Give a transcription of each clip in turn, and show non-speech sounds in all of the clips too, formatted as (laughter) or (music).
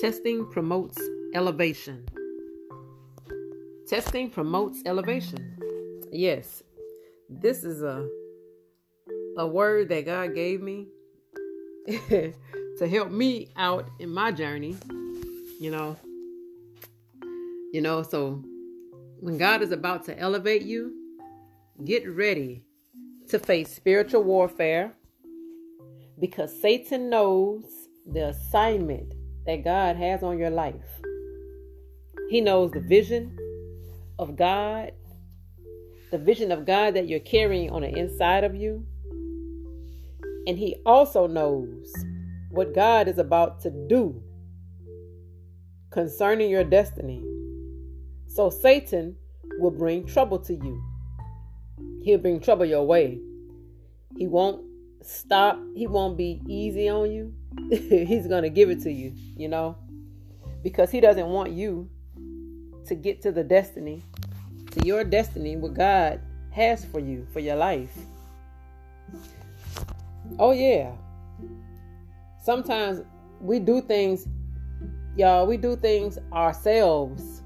Testing promotes elevation. Testing promotes elevation. Yes, this is a a word that God gave me (laughs) to help me out in my journey. You know, you know, so when God is about to elevate you, get ready to face spiritual warfare because Satan knows the assignment that God has on your life. He knows the vision of God, the vision of God that you're carrying on the inside of you. And He also knows what God is about to do concerning your destiny. So Satan will bring trouble to you. He'll bring trouble your way. He won't stop. He won't be easy on you. (laughs) He's going to give it to you, you know, because he doesn't want you to get to the destiny, to your destiny, what God has for you, for your life. Oh, yeah. Sometimes we do things, y'all, we do things ourselves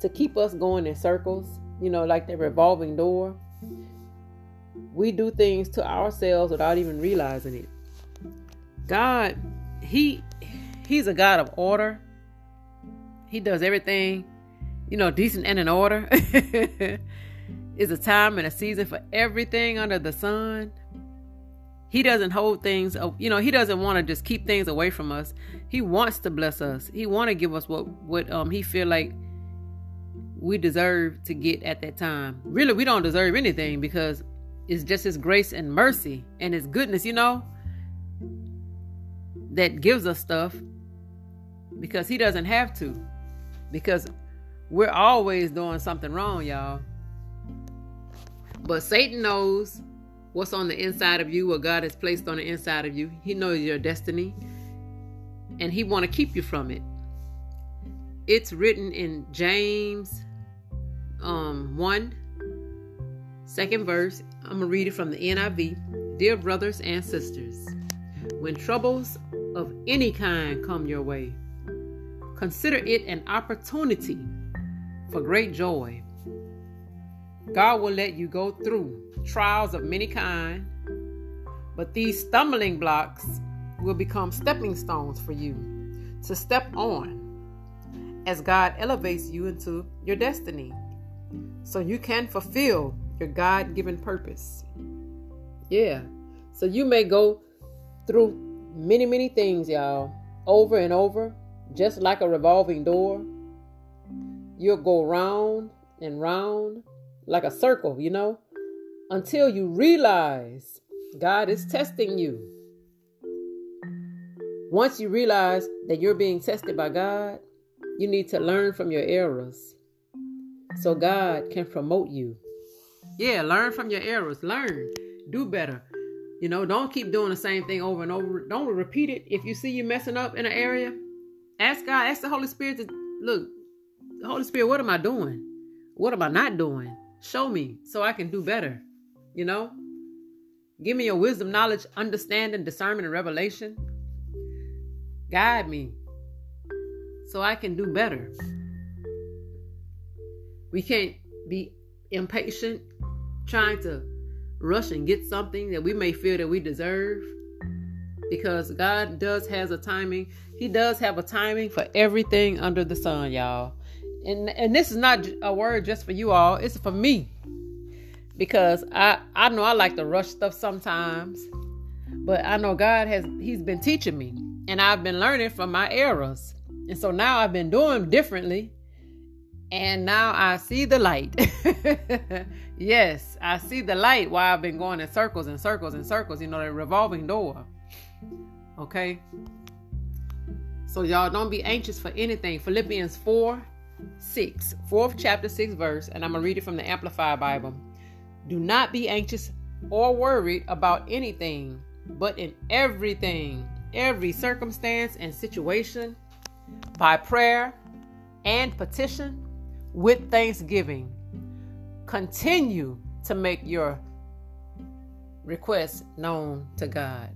to keep us going in circles, you know, like the revolving door. We do things to ourselves without even realizing it. God, he he's a God of order. He does everything, you know, decent and in order. (laughs) Is a time and a season for everything under the sun. He doesn't hold things, you know, he doesn't want to just keep things away from us. He wants to bless us. He want to give us what what um he feel like we deserve to get at that time. Really, we don't deserve anything because it's just his grace and mercy and his goodness, you know that gives us stuff because he doesn't have to. Because we're always doing something wrong, y'all. But Satan knows what's on the inside of you, what God has placed on the inside of you. He knows your destiny and he want to keep you from it. It's written in James um 1 second verse. I'm going to read it from the NIV. Dear brothers and sisters, when troubles of any kind come your way, consider it an opportunity for great joy. God will let you go through trials of many kind, but these stumbling blocks will become stepping stones for you to step on as God elevates you into your destiny so you can fulfill your God given purpose. Yeah. So you may go through many, many things, y'all, over and over, just like a revolving door. You'll go round and round like a circle, you know, until you realize God is testing you. Once you realize that you're being tested by God, you need to learn from your errors so God can promote you. Yeah, learn from your errors. Learn. Do better. You know, don't keep doing the same thing over and over. Don't repeat it. If you see you messing up in an area, ask God, ask the Holy Spirit to look, Holy Spirit, what am I doing? What am I not doing? Show me so I can do better. You know? Give me your wisdom, knowledge, understanding, discernment, and revelation. Guide me so I can do better. We can't be impatient trying to rush and get something that we may feel that we deserve because God does has a timing. He does have a timing for everything under the sun, y'all. And and this is not a word just for you all. It's for me. Because I I know I like to rush stuff sometimes. But I know God has he's been teaching me and I've been learning from my errors. And so now I've been doing differently and now I see the light. (laughs) yes, I see the light while I've been going in circles and circles and circles, you know, the revolving door. Okay? So, y'all don't be anxious for anything. Philippians 4 6, fourth chapter, 6 verse, and I'm to read it from the Amplified Bible. Do not be anxious or worried about anything, but in everything, every circumstance and situation, by prayer and petition with thanksgiving. Continue to make your requests known to God.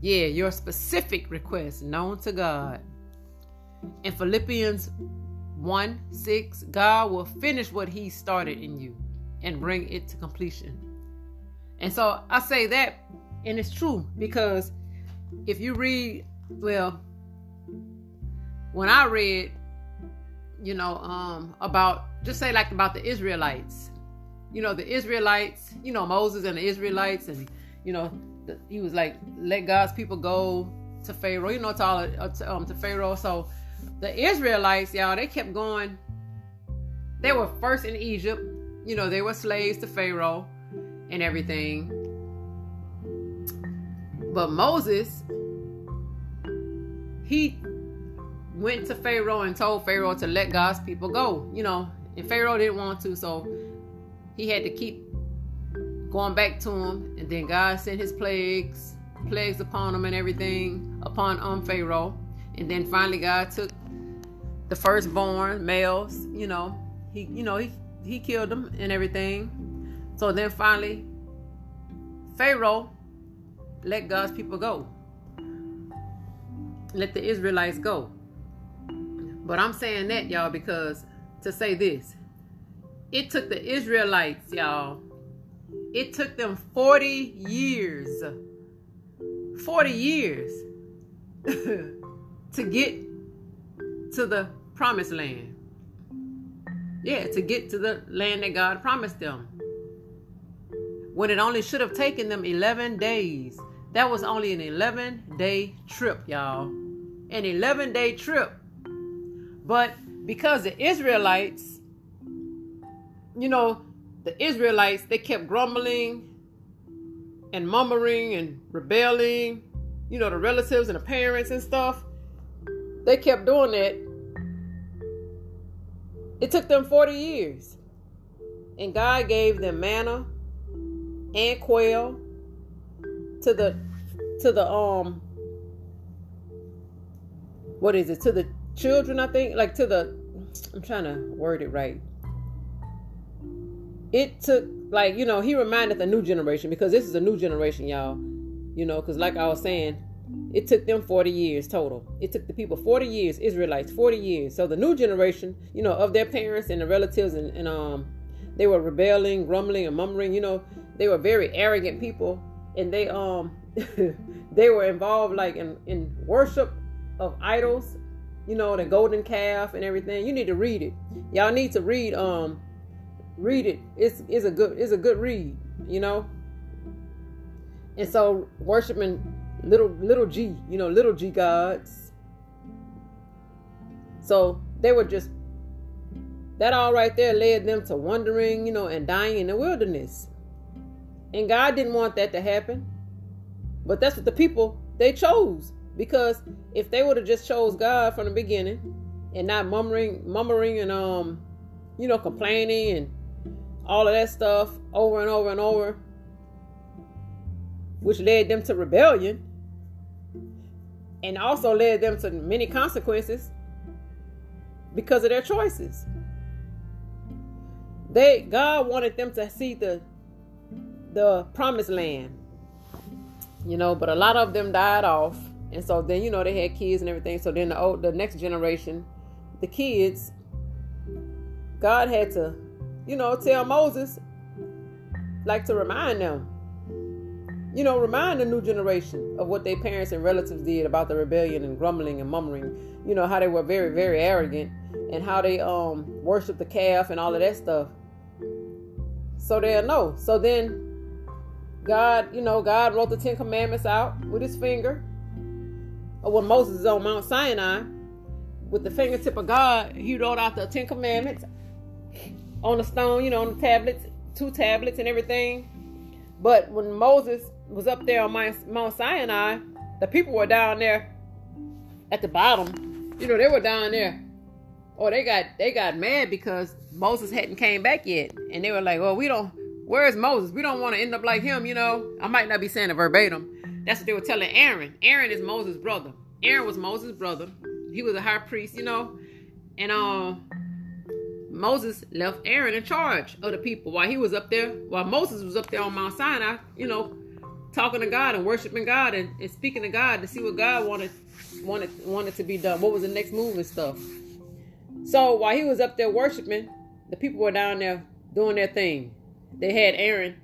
Yeah, your specific requests known to God. In Philippians 1 6, God will finish what He started in you and bring it to completion. And so I say that, and it's true because if you read, well, when I read, you know, um, about just say like about the Israelites, you know, the Israelites, you know, Moses and the Israelites, and you know, the, he was like, let God's people go to Pharaoh, you know, to all uh, to, um, to Pharaoh. So the Israelites, y'all, they kept going. They were first in Egypt, you know, they were slaves to Pharaoh and everything. But Moses, he went to Pharaoh and told Pharaoh to let God's people go, you know, and Pharaoh didn't want to, so he had to keep going back to him. And then God sent his plagues, plagues upon him and everything, upon um Pharaoh. And then finally God took the firstborn males, you know, he you know, he he killed them and everything. So then finally Pharaoh let God's people go. Let the Israelites go. But I'm saying that, y'all, because to say this, it took the Israelites, y'all, it took them 40 years, 40 years (laughs) to get to the promised land. Yeah, to get to the land that God promised them. When it only should have taken them 11 days. That was only an 11 day trip, y'all. An 11 day trip. But because the Israelites, you know, the Israelites, they kept grumbling and murmuring and rebelling, you know, the relatives and the parents and stuff. They kept doing that. It took them 40 years. And God gave them manna and quail to the to the um what is it to the children i think like to the i'm trying to word it right. It took like you know he reminded the new generation because this is a new generation y'all you know because like i was saying it took them 40 years total. It took the people 40 years israelites 40 years. So the new generation you know of their parents and the relatives and, and um they were rebelling grumbling and mumbling. you know they were very arrogant people. And they um (laughs) they were involved like in, in worship of idols you know the golden calf and everything. You need to read it. Y'all need to read um read it. It's it's a good it's a good read you know? And so worshiping little little g you know little g gods. So they were just that all right there led them to wandering you know and dying in the wilderness. And God didn't want that to happen. But that's what the people they chose. Because if they would have just chose God from the beginning and not murmuring, murmuring and um, you know, complaining and all of that stuff over and over and over, which led them to rebellion and also led them to many consequences because of their choices. They God wanted them to see the the promised land. You know, but a lot of them died off. And so then, you know, they had kids and everything. So then the old, the next generation, the kids, God had to, you know, tell Moses, like to remind them, you know, remind the new generation of what their parents and relatives did about the rebellion and grumbling and murmuring. You know, how they were very, very arrogant and how they um worshiped the calf and all of that stuff. So they'll know. So then God, you know, God wrote the Ten Commandments out with his finger. Or when Moses is on Mount Sinai, with the fingertip of God, he wrote out the Ten Commandments on the stone, you know, on the tablets, two tablets and everything. But when Moses was up there on Mount Sinai, the people were down there at the bottom. You know, they were down there. Oh, they got they got mad because Moses hadn't came back yet, and they were like, "Well, we don't Where's Moses? We don't want to end up like him, you know. I might not be saying it verbatim. That's what they were telling Aaron. Aaron is Moses' brother. Aaron was Moses' brother. He was a high priest, you know. And um Moses left Aaron in charge of the people while he was up there, while Moses was up there on Mount Sinai, you know, talking to God and worshiping God and, and speaking to God to see what God wanted wanted wanted to be done. What was the next move and stuff. So while he was up there worshiping, the people were down there doing their thing. They had Aaron,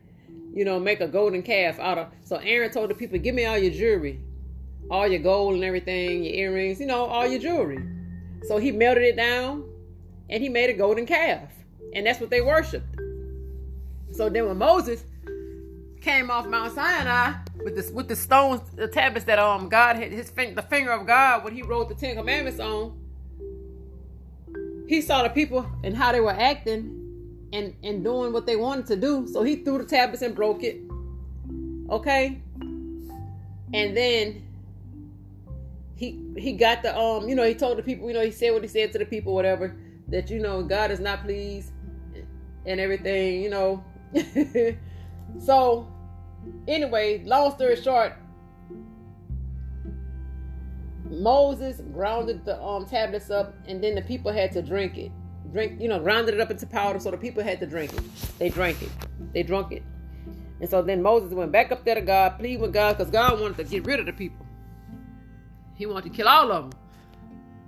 you know, make a golden calf out of. So Aaron told the people, "Give me all your jewelry, all your gold and everything, your earrings, you know, all your jewelry." So he melted it down, and he made a golden calf, and that's what they worshipped. So then when Moses came off Mount Sinai with the with the stones, the tablets that um God had his finger, the finger of God when he wrote the Ten Commandments on, he saw the people and how they were acting and and doing what they wanted to do. So he threw the tablets and broke it. Okay. And then he he got the um you know he told the people you know he said what he said to the people whatever that you know God is not pleased and everything you know. (laughs) so anyway, long story short, Moses grounded the um tablets up, and then the people had to drink it drink, you know, grounded it up into powder so the people had to drink it. They drank it. They drunk it. And so then Moses went back up there to God, plead with God, because God wanted to get rid of the people. He wanted to kill all of them.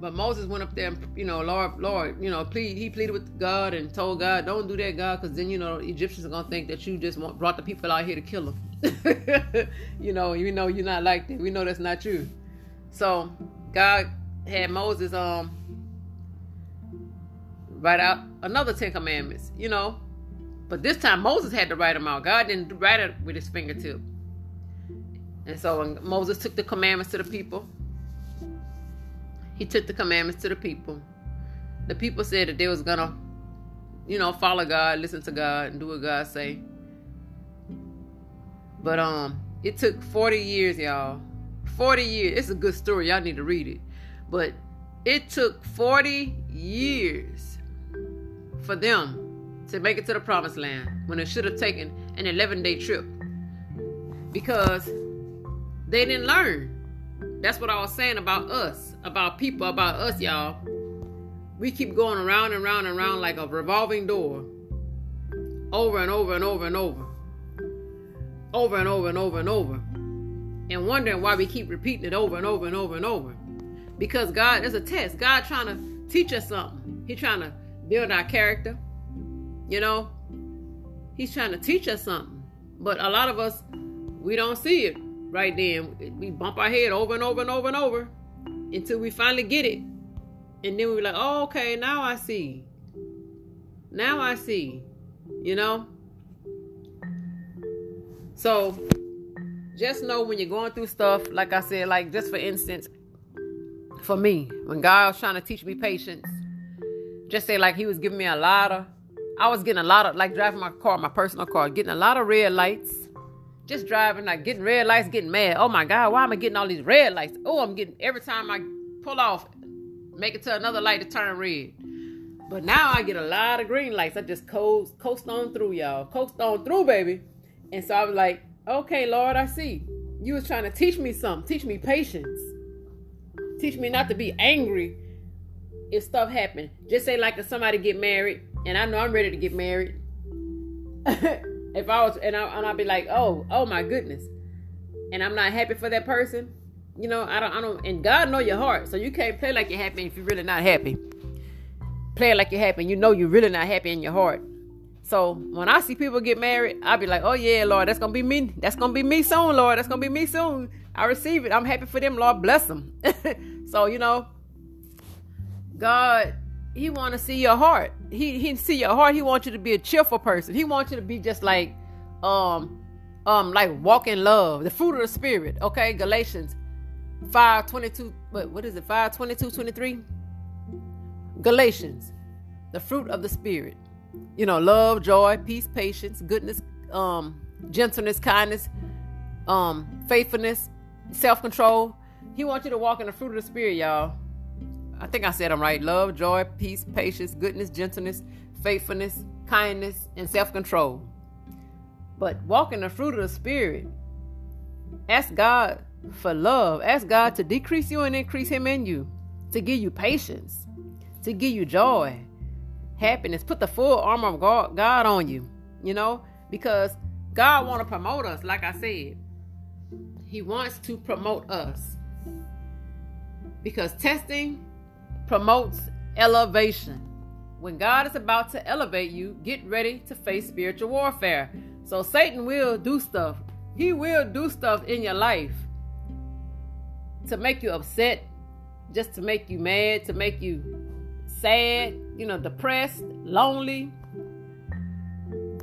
But Moses went up there and, you know, Lord, Lord, you know, plead, he pleaded with God and told God, don't do that, God, because then, you know, Egyptians are going to think that you just want, brought the people out here to kill them. (laughs) you know, you know, you're not like that. We know that's not true. So God had Moses, um, write out another Ten Commandments, you know. But this time Moses had to write them out. God didn't write it with his fingertip. And so Moses took the commandments to the people, he took the commandments to the people. The people said that they was gonna, you know, follow God, listen to God, and do what God say. But um, it took 40 years, y'all. 40 years. It's a good story. Y'all need to read it. But it took 40 years for them to make it to the promised land when it should have taken an 11 day trip because they didn't learn. That's what I was saying about us, about people, about us, y'all. We keep going around and around and around like a revolving door over and over and over and over, over and over and over and over, and wondering why we keep repeating it over and over and over and over. Because God is a test. God trying to teach us something. He's trying to build our character. You know, he's trying to teach us something. But a lot of us, we don't see it right then. We bump our head over and over and over and over until we finally get it. And then we're like, oh, okay, now I see. Now I see. You know? So just know when you're going through stuff, like I said, like just for instance, for me, when God was trying to teach me patience, just say like he was giving me a lot of I was getting a lot of like driving my car, my personal car, getting a lot of red lights. Just driving, like getting red lights, getting mad. Oh my God, why am I getting all these red lights? Oh, I'm getting every time I pull off, make it to another light to turn red. But now I get a lot of green lights. I just coast coast on through, y'all. Coast on through, baby. And so I was like, okay, Lord, I see. You was trying to teach me something. Teach me patience. Teach me not to be angry if stuff happen. Just say like if somebody get married, and I know I'm ready to get married. (laughs) if I was, and, I, and I'll be like, oh, oh my goodness, and I'm not happy for that person. You know, I don't, I don't, and God know your heart, so you can't play like you're happy if you're really not happy. Play like you're happy, you know you're really not happy in your heart. So when I see people get married, I'll be like, oh yeah, Lord, that's gonna be me. That's gonna be me soon, Lord. That's gonna be me soon. I receive it. I'm happy for them, Lord. Bless them. (laughs) so you know, God, He want to see your heart. He He see your heart. He wants you to be a cheerful person. He wants you to be just like, um, um, like walk in love, the fruit of the spirit. Okay, Galatians five twenty two. What what is it? Five twenty two twenty three. Galatians, the fruit of the spirit. You know, love, joy, peace, patience, goodness, um, gentleness, kindness, um, faithfulness, self control. He wants you to walk in the fruit of the spirit, y'all. I think I said them right love, joy, peace, patience, goodness, gentleness, faithfulness, kindness, and self control. But walking the fruit of the Spirit. Ask God for love. Ask God to decrease you and increase Him in you, to give you patience, to give you joy, happiness. Put the full armor of God, God on you, you know, because God want to promote us, like I said. He wants to promote us. Because testing promotes elevation. When God is about to elevate you, get ready to face spiritual warfare. So Satan will do stuff. He will do stuff in your life to make you upset, just to make you mad, to make you sad, you know, depressed, lonely,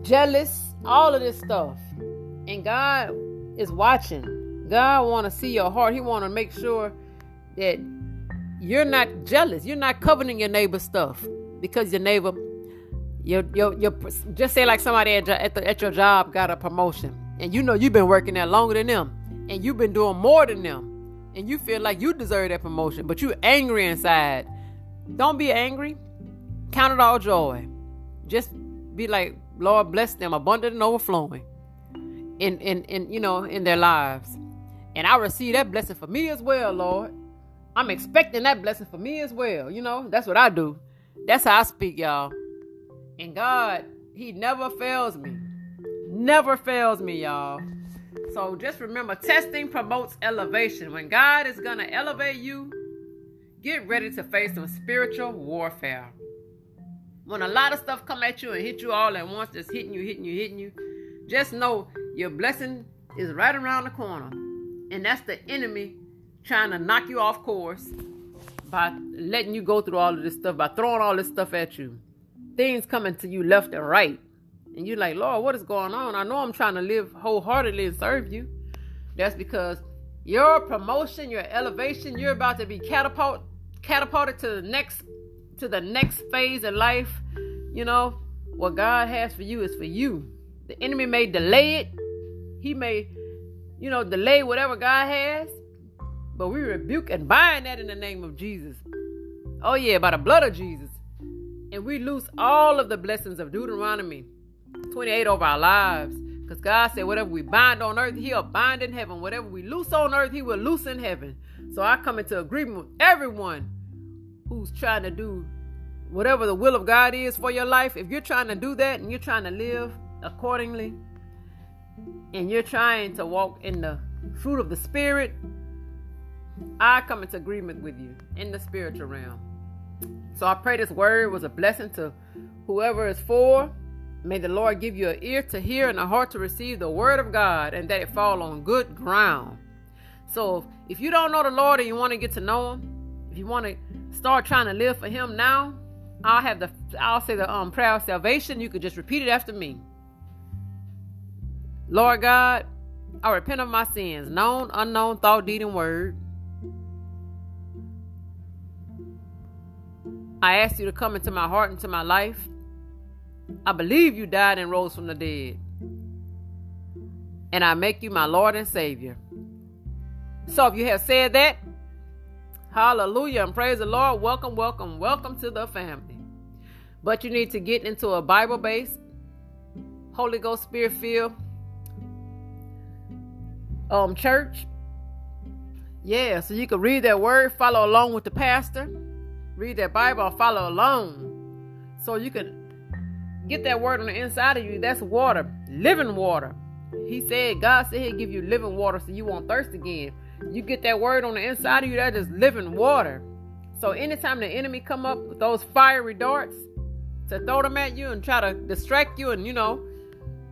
jealous, all of this stuff. And God is watching. God want to see your heart. He want to make sure that you're not jealous. You're not coveting your neighbor's stuff because your neighbor, your your your just say like somebody at, at, the, at your job got a promotion, and you know you've been working there longer than them, and you've been doing more than them, and you feel like you deserve that promotion, but you're angry inside. Don't be angry. Count it all joy. Just be like, Lord, bless them, abundant and overflowing, in in in you know in their lives, and I receive that blessing for me as well, Lord. I'm expecting that blessing for me as well. You know, that's what I do. That's how I speak, y'all. And God, He never fails me. Never fails me, y'all. So just remember testing promotes elevation. When God is going to elevate you, get ready to face some spiritual warfare. When a lot of stuff come at you and hit you all at once, just hitting you, hitting you, hitting you, just know your blessing is right around the corner. And that's the enemy trying to knock you off course by letting you go through all of this stuff, by throwing all this stuff at you. Things coming to you left and right. And you're like, Lord, what is going on? I know I'm trying to live wholeheartedly and serve you. That's because your promotion, your elevation, you're about to be catapult, catapulted to the next to the next phase of life. You know, what God has for you is for you. The enemy may delay it. He may, you know, delay whatever God has. But we rebuke and bind that in the name of Jesus. Oh, yeah, by the blood of Jesus. And we lose all of the blessings of Deuteronomy 28 over our lives. Because God said, whatever we bind on earth, He'll bind in heaven. Whatever we loose on earth, He will loose in heaven. So I come into agreement with everyone who's trying to do whatever the will of God is for your life. If you're trying to do that and you're trying to live accordingly, and you're trying to walk in the fruit of the Spirit, I come into agreement with you in the spiritual realm. So I pray this word was a blessing to whoever is for. May the Lord give you an ear to hear and a heart to receive the word of God and that it fall on good ground. So if you don't know the Lord and you want to get to know him, if you want to start trying to live for him now, I'll have the I'll say the um prayer of salvation. You could just repeat it after me. Lord God, I repent of my sins, known, unknown, thought, deed, and word. I ask you to come into my heart, into my life. I believe you died and rose from the dead. And I make you my Lord and Savior. So if you have said that, hallelujah and praise the Lord. Welcome, welcome, welcome to the family. But you need to get into a Bible based, Holy Ghost Spirit filled um, church. Yeah, so you can read that word, follow along with the pastor read that Bible or follow along so you can get that word on the inside of you. That's water, living water. He said, God said He'll give you living water so you won't thirst again. You get that word on the inside of you, that is living water. So anytime the enemy come up with those fiery darts to throw them at you and try to distract you and, you know,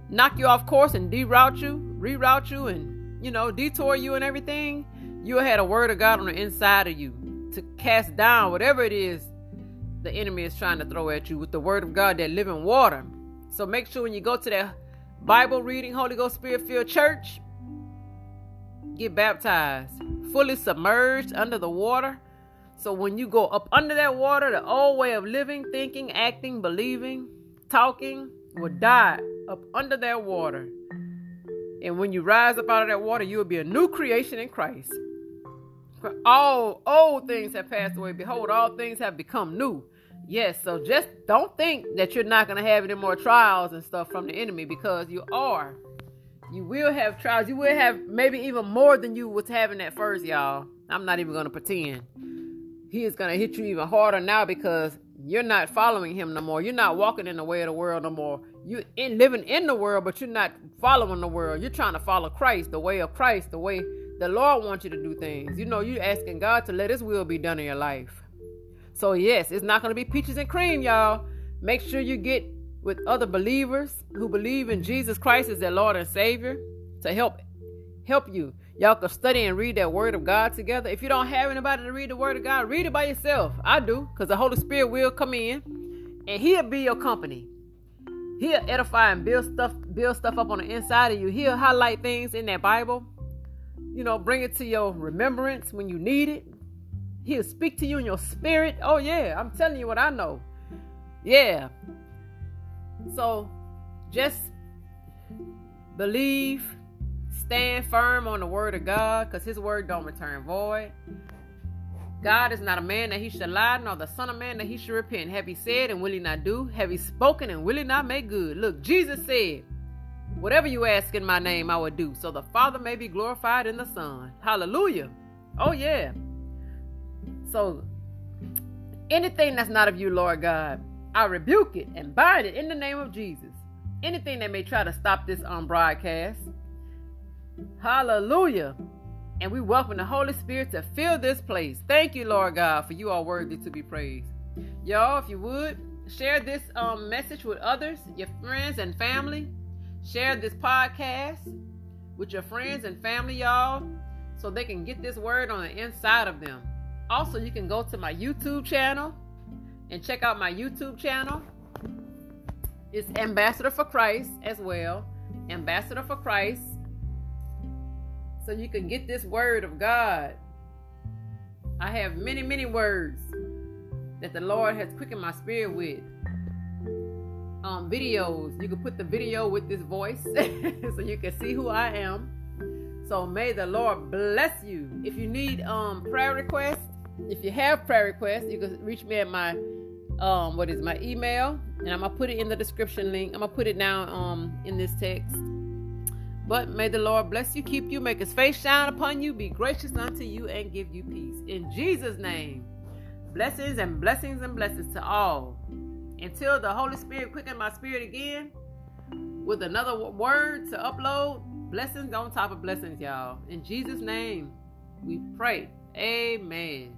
knock you off course and deroute you, reroute you and, you know, detour you and everything, you had a word of God on the inside of you to cast down whatever it is the enemy is trying to throw at you with the word of God, that living water. So make sure when you go to that Bible reading, Holy Ghost Spirit filled church, get baptized, fully submerged under the water. So when you go up under that water, the old way of living, thinking, acting, believing, talking will die up under that water. And when you rise up out of that water, you will be a new creation in Christ. For all old things have passed away. Behold, all things have become new. Yes, so just don't think that you're not going to have any more trials and stuff from the enemy because you are. You will have trials. You will have maybe even more than you was having at first, y'all. I'm not even going to pretend. He is going to hit you even harder now because you're not following him no more. You're not walking in the way of the world no more. You're in living in the world, but you're not following the world. You're trying to follow Christ, the way of Christ, the way The Lord wants you to do things. You know, you're asking God to let His will be done in your life. So yes, it's not going to be peaches and cream, y'all. Make sure you get with other believers who believe in Jesus Christ as their Lord and Savior to help help you. Y'all can study and read that Word of God together. If you don't have anybody to read the Word of God, read it by yourself. I do, because the Holy Spirit will come in and He'll be your company. He'll edify and build stuff, build stuff up on the inside of you. He'll highlight things in that Bible. You know, bring it to your remembrance when you need it. He'll speak to you in your spirit. Oh yeah, I'm telling you what I know. Yeah. So just believe, stand firm on the word of God, because his word don't return void. God is not a man that he should lie, nor the son of man that he should repent. Have he said and will he not do? Have he spoken and will he not make good? Look, Jesus said, Whatever you ask in my name, I will do, so the Father may be glorified in the Son. Hallelujah. Oh, yeah. So, anything that's not of you, Lord God, I rebuke it and bind it in the name of Jesus. Anything that may try to stop this on broadcast. Hallelujah. And we welcome the Holy Spirit to fill this place. Thank you, Lord God, for you are worthy to be praised. Y'all, if you would, share this um, message with others, your friends and family. Share this podcast with your friends and family, y'all, so they can get this word on the inside of them. Also, you can go to my YouTube channel and check out my YouTube channel. It's Ambassador for Christ as well. Ambassador for Christ. So you can get this word of God. I have many, many words that the Lord has quickened my spirit with um, videos. You can put the video with this voice (laughs) so you can see who I am. So may the Lord bless you. If you need um, prayer requests, if you have prayer requests, you can reach me at my um, what is my email, and I'm gonna put it in the description link. I'm gonna put it down um in this text. But may the Lord bless you, keep you, make his face shine upon you, be gracious unto you, and give you peace. In Jesus' name, blessings and blessings and blessings to all until the Holy Spirit quicken my spirit again with another word to upload. Blessings on top of blessings, y'all. In Jesus' name, we pray. Amen.